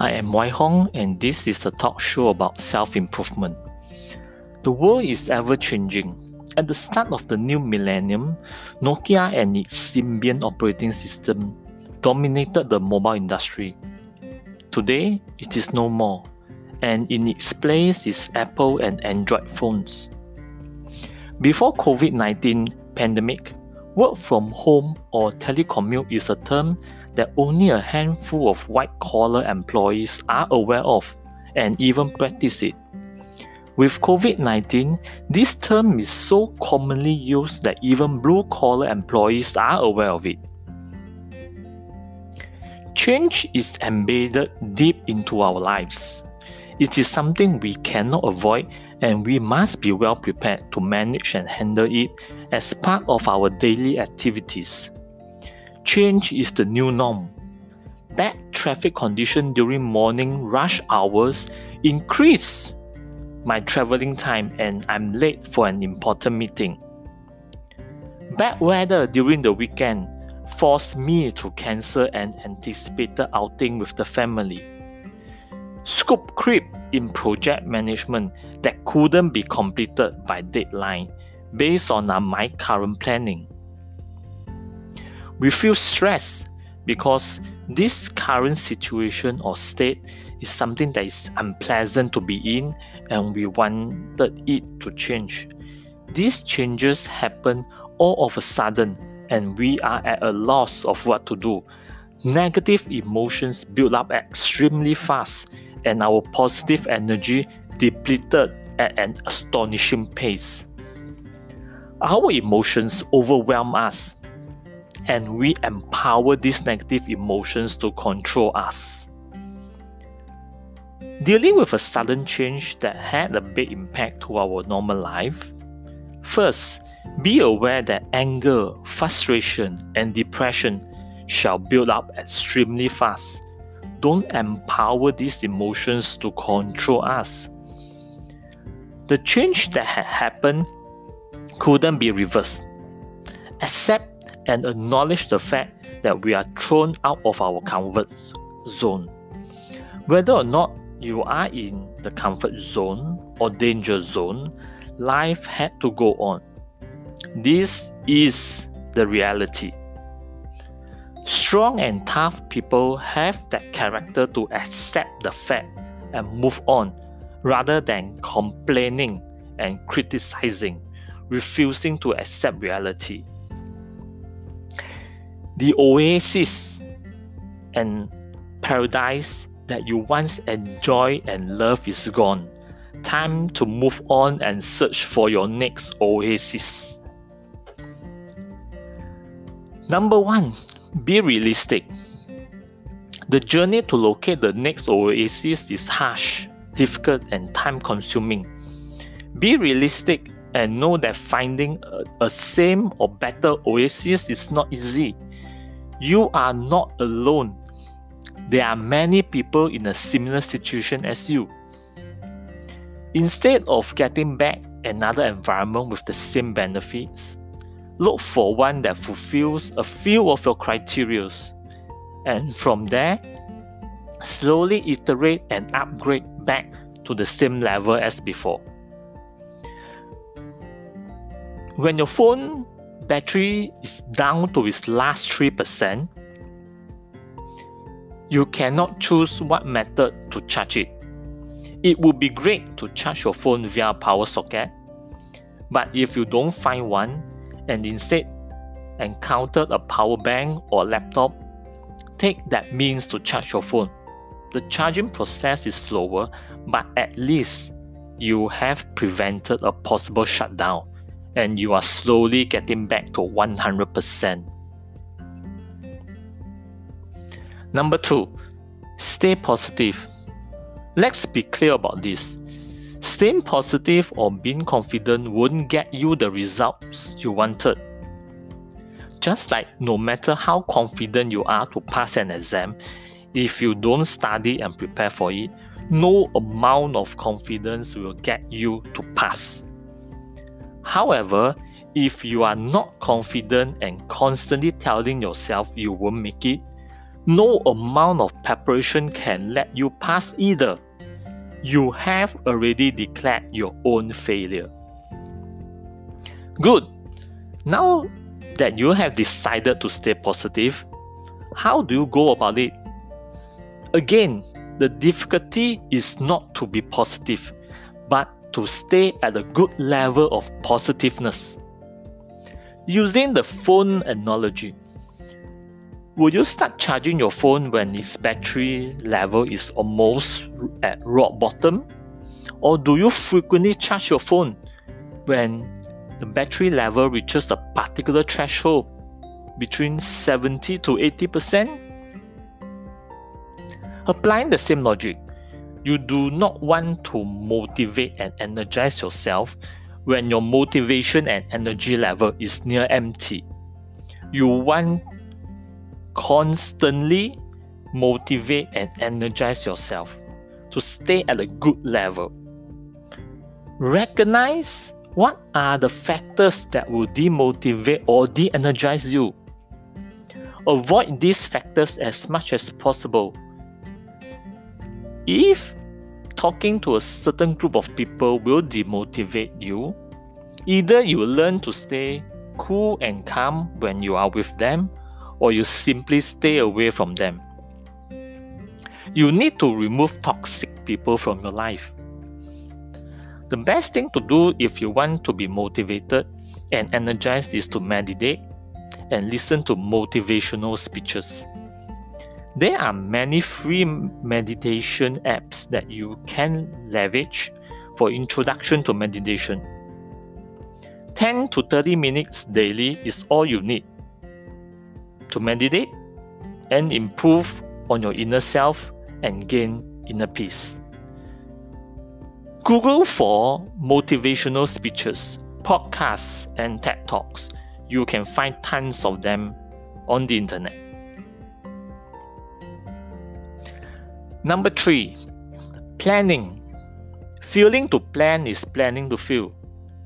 I am Wai Hong, and this is a talk show about self improvement. The world is ever changing. At the start of the new millennium, Nokia and its Symbian operating system dominated the mobile industry. Today, it is no more, and in its place is Apple and Android phones. Before COVID-19 pandemic, work from home or telecommute is a term that only a handful of white collar employees are aware of and even practice it. With COVID 19, this term is so commonly used that even blue collar employees are aware of it. Change is embedded deep into our lives. It is something we cannot avoid, and we must be well prepared to manage and handle it as part of our daily activities. Change is the new norm. Bad traffic condition during morning rush hours increase my traveling time and I'm late for an important meeting. Bad weather during the weekend forced me to cancel an anticipated outing with the family. Scope creep in project management that couldn't be completed by deadline based on uh, my current planning. We feel stressed because this current situation or state is something that is unpleasant to be in and we wanted it to change. These changes happen all of a sudden and we are at a loss of what to do. Negative emotions build up extremely fast and our positive energy depleted at an astonishing pace. Our emotions overwhelm us and we empower these negative emotions to control us. Dealing with a sudden change that had a big impact to our normal life, first, be aware that anger, frustration, and depression shall build up extremely fast. Don't empower these emotions to control us. The change that had happened couldn't be reversed. Accept and acknowledge the fact that we are thrown out of our comfort zone. Whether or not you are in the comfort zone or danger zone, life had to go on. This is the reality. Strong and tough people have that character to accept the fact and move on rather than complaining and criticizing, refusing to accept reality. The oasis and paradise that you once enjoyed and loved is gone. Time to move on and search for your next oasis. Number one, be realistic. The journey to locate the next oasis is harsh, difficult, and time consuming. Be realistic and know that finding a, a, same or better oasis is not easy. You are not alone. There are many people in a similar situation as you. Instead of getting back another environment with the same benefits, look for one that fulfills a few of your criteria. And from there, slowly iterate and upgrade back to the same level as before. When your phone battery is down to its last 3%, you cannot choose what method to charge it. It would be great to charge your phone via power socket, but if you don't find one and instead encounter a power bank or laptop, take that means to charge your phone. The charging process is slower, but at least you have prevented a possible shutdown and you are slowly getting back to 100%. Number two, stay positive. Let's be clear about this. Staying positive or being confident won't get you the results you wanted. Just like no matter how confident you are to pass an exam, if you don't study and prepare for it, no amount of confidence will get you to pass. However, if you are not confident and constantly telling yourself you won't make it, No amount of preparation can let you pass either. You have already declared your own failure. Good. Now that you have decided to stay positive, how do you go about it? Again, the difficulty is not to be positive, but to stay at a good level of positiveness. Using the phone analogy, will you start charging your phone when its battery level is almost at rock bottom? Or do you frequently charge your phone when the battery level reaches a particular threshold between 70 to 80%? Applying the same logic, you do not want to motivate and energize yourself when your motivation and energy level is near empty. You want constantly motivate and energize yourself to stay at a good level. Recognize what are the factors that will demotivate or de energize you. Avoid these factors as much as possible if talking to a certain group of people will demotivate you, either you learn to stay cool and calm when you are with them, or you simply stay away from them. You need to remove toxic people from your life. The best thing to do if you want to be motivated and energized is to meditate and listen to motivational speeches. There are many free meditation apps that you can leverage for introduction to meditation. 10 to 30 minutes daily is all you need to meditate and improve on your inner self and gain inner peace. Google for motivational speeches, podcasts, and TED Talks. You can find tons of them on the internet. Number three, planning. Failing to plan is planning to fail.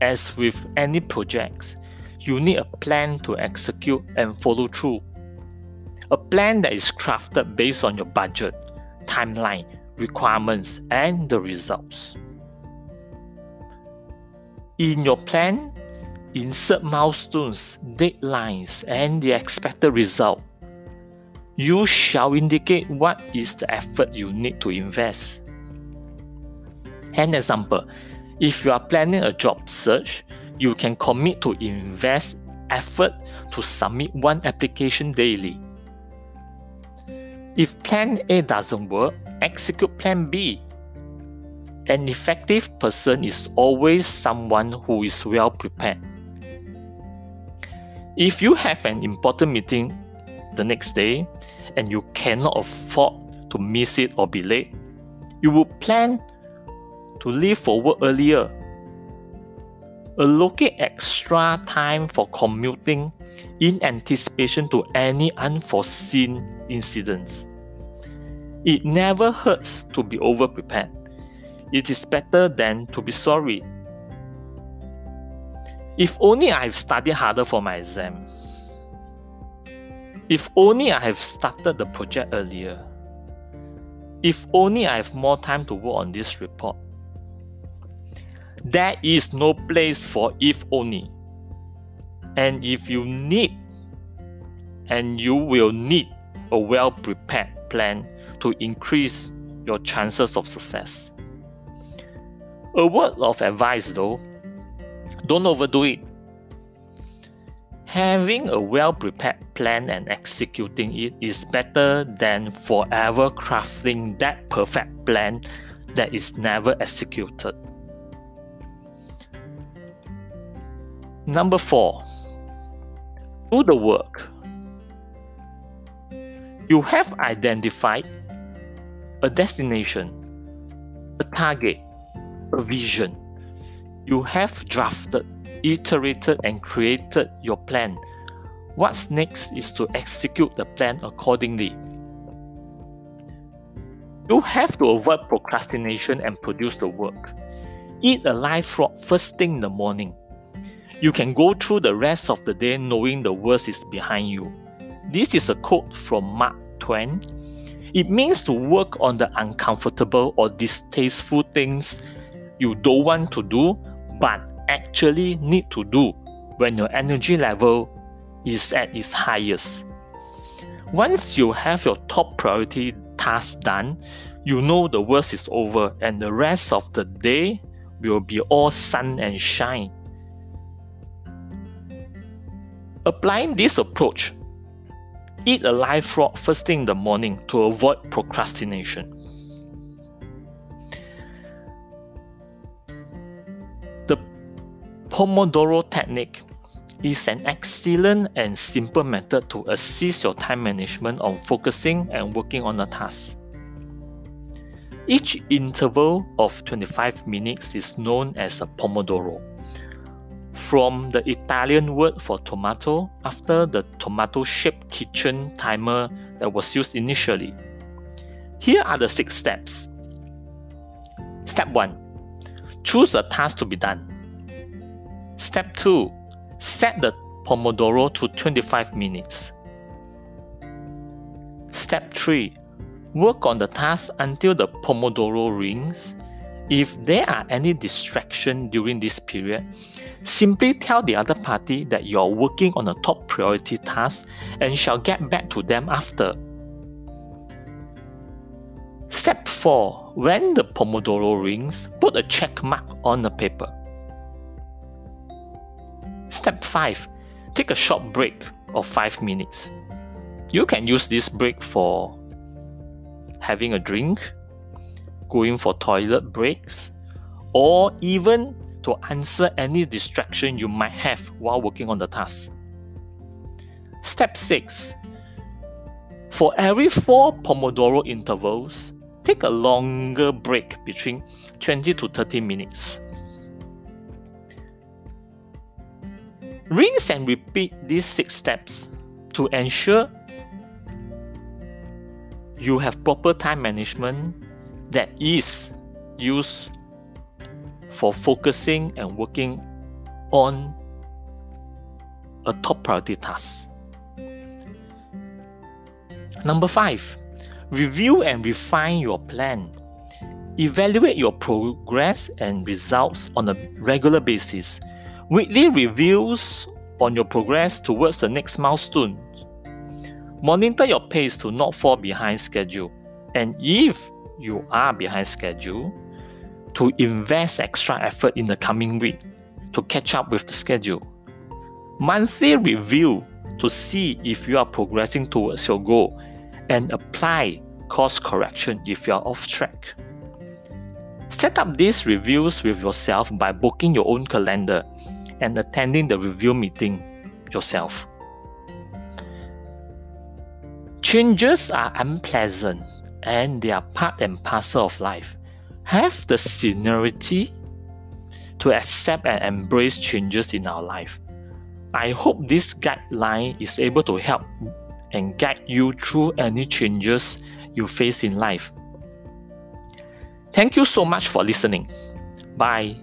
As with any projects, you need a plan to execute and follow through. A plan that is crafted based on your budget, timeline, requirements, and the results. In your plan, insert milestones, deadlines, and the expected result you shall indicate what is the effort you need to invest. An example, if you are planning a job search, you can commit to invest effort to submit one application daily. If plan A doesn't work, execute plan B. An effective person is always someone who is well prepared. If you have an important meeting the next day, and you cannot afford to miss it or be late, you would plan to leave for work earlier. Allocate extra time for commuting in anticipation to any unforeseen incidents. It never hurts to be over prepared. It is better than to be sorry. If only I've studied harder for my exam. If only I have started the project earlier. If only I have more time to work on this report. There is no place for if only. And if you need, and you will need a well prepared plan to increase your chances of success. A word of advice though don't overdo it. Having a well prepared plan and executing it is better than forever crafting that perfect plan that is never executed. Number four, do the work. You have identified a destination, a target, a vision. You have drafted iterated and created your plan. What's next is to execute the plan accordingly. You have to avoid procrastination and produce the work. Eat a live frog first thing in the morning. You can go through the rest of the day knowing the worst is behind you. This is a quote from Mark Twain. It means to work on the uncomfortable or distasteful things you don't want to do but actually need to do when your energy level is at its highest. Once you have your top priority task done, you know the worst is over and the rest of the day will be all sun and shine. Applying this approach, eat a live frog first thing in the morning to avoid procrastination. Pomodoro technique is an excellent and simple method to assist your time management on focusing and working on a task. Each interval of 25 minutes is known as a Pomodoro. From the Italian word for tomato after the tomato shaped kitchen timer that was used initially. Here are the six steps. Step 1 Choose a task to be done. Step 2 Set the Pomodoro to 25 minutes. Step 3 Work on the task until the Pomodoro rings. If there are any distraction during this period, simply tell the other party that you are working on a top priority task and shall get back to them after. Step 4. When the Pomodoro rings, put a check mark on the paper. Step 5. Take a short break of 5 minutes. You can use this break for having a drink, going for toilet breaks, or even to answer any distraction you might have while working on the task. Step 6. For every 4 Pomodoro intervals, take a longer break between 20 to 30 minutes. Rinse and repeat these 6 steps to ensure you have proper time management that is used for focusing and working on a top priority task. Number five, review and refine your plan. Evaluate your progress and results on a regular basis. Weekly reviews on your progress towards the next milestone Monitor your pace to not fall behind schedule. And if you are behind schedule, to invest extra effort in the coming week to catch up with the schedule. Monthly review to see if you are progressing towards your goal and apply course correction if you are off track. Set up these reviews with yourself by booking your own calendar and attending the review meeting yourself. Changes are unpleasant and they are part and parcel of life. Have the seniority to accept and embrace changes in our life. I hope this guideline is able to help and guide you through any changes you face in life. Thank you so much for listening. Bye.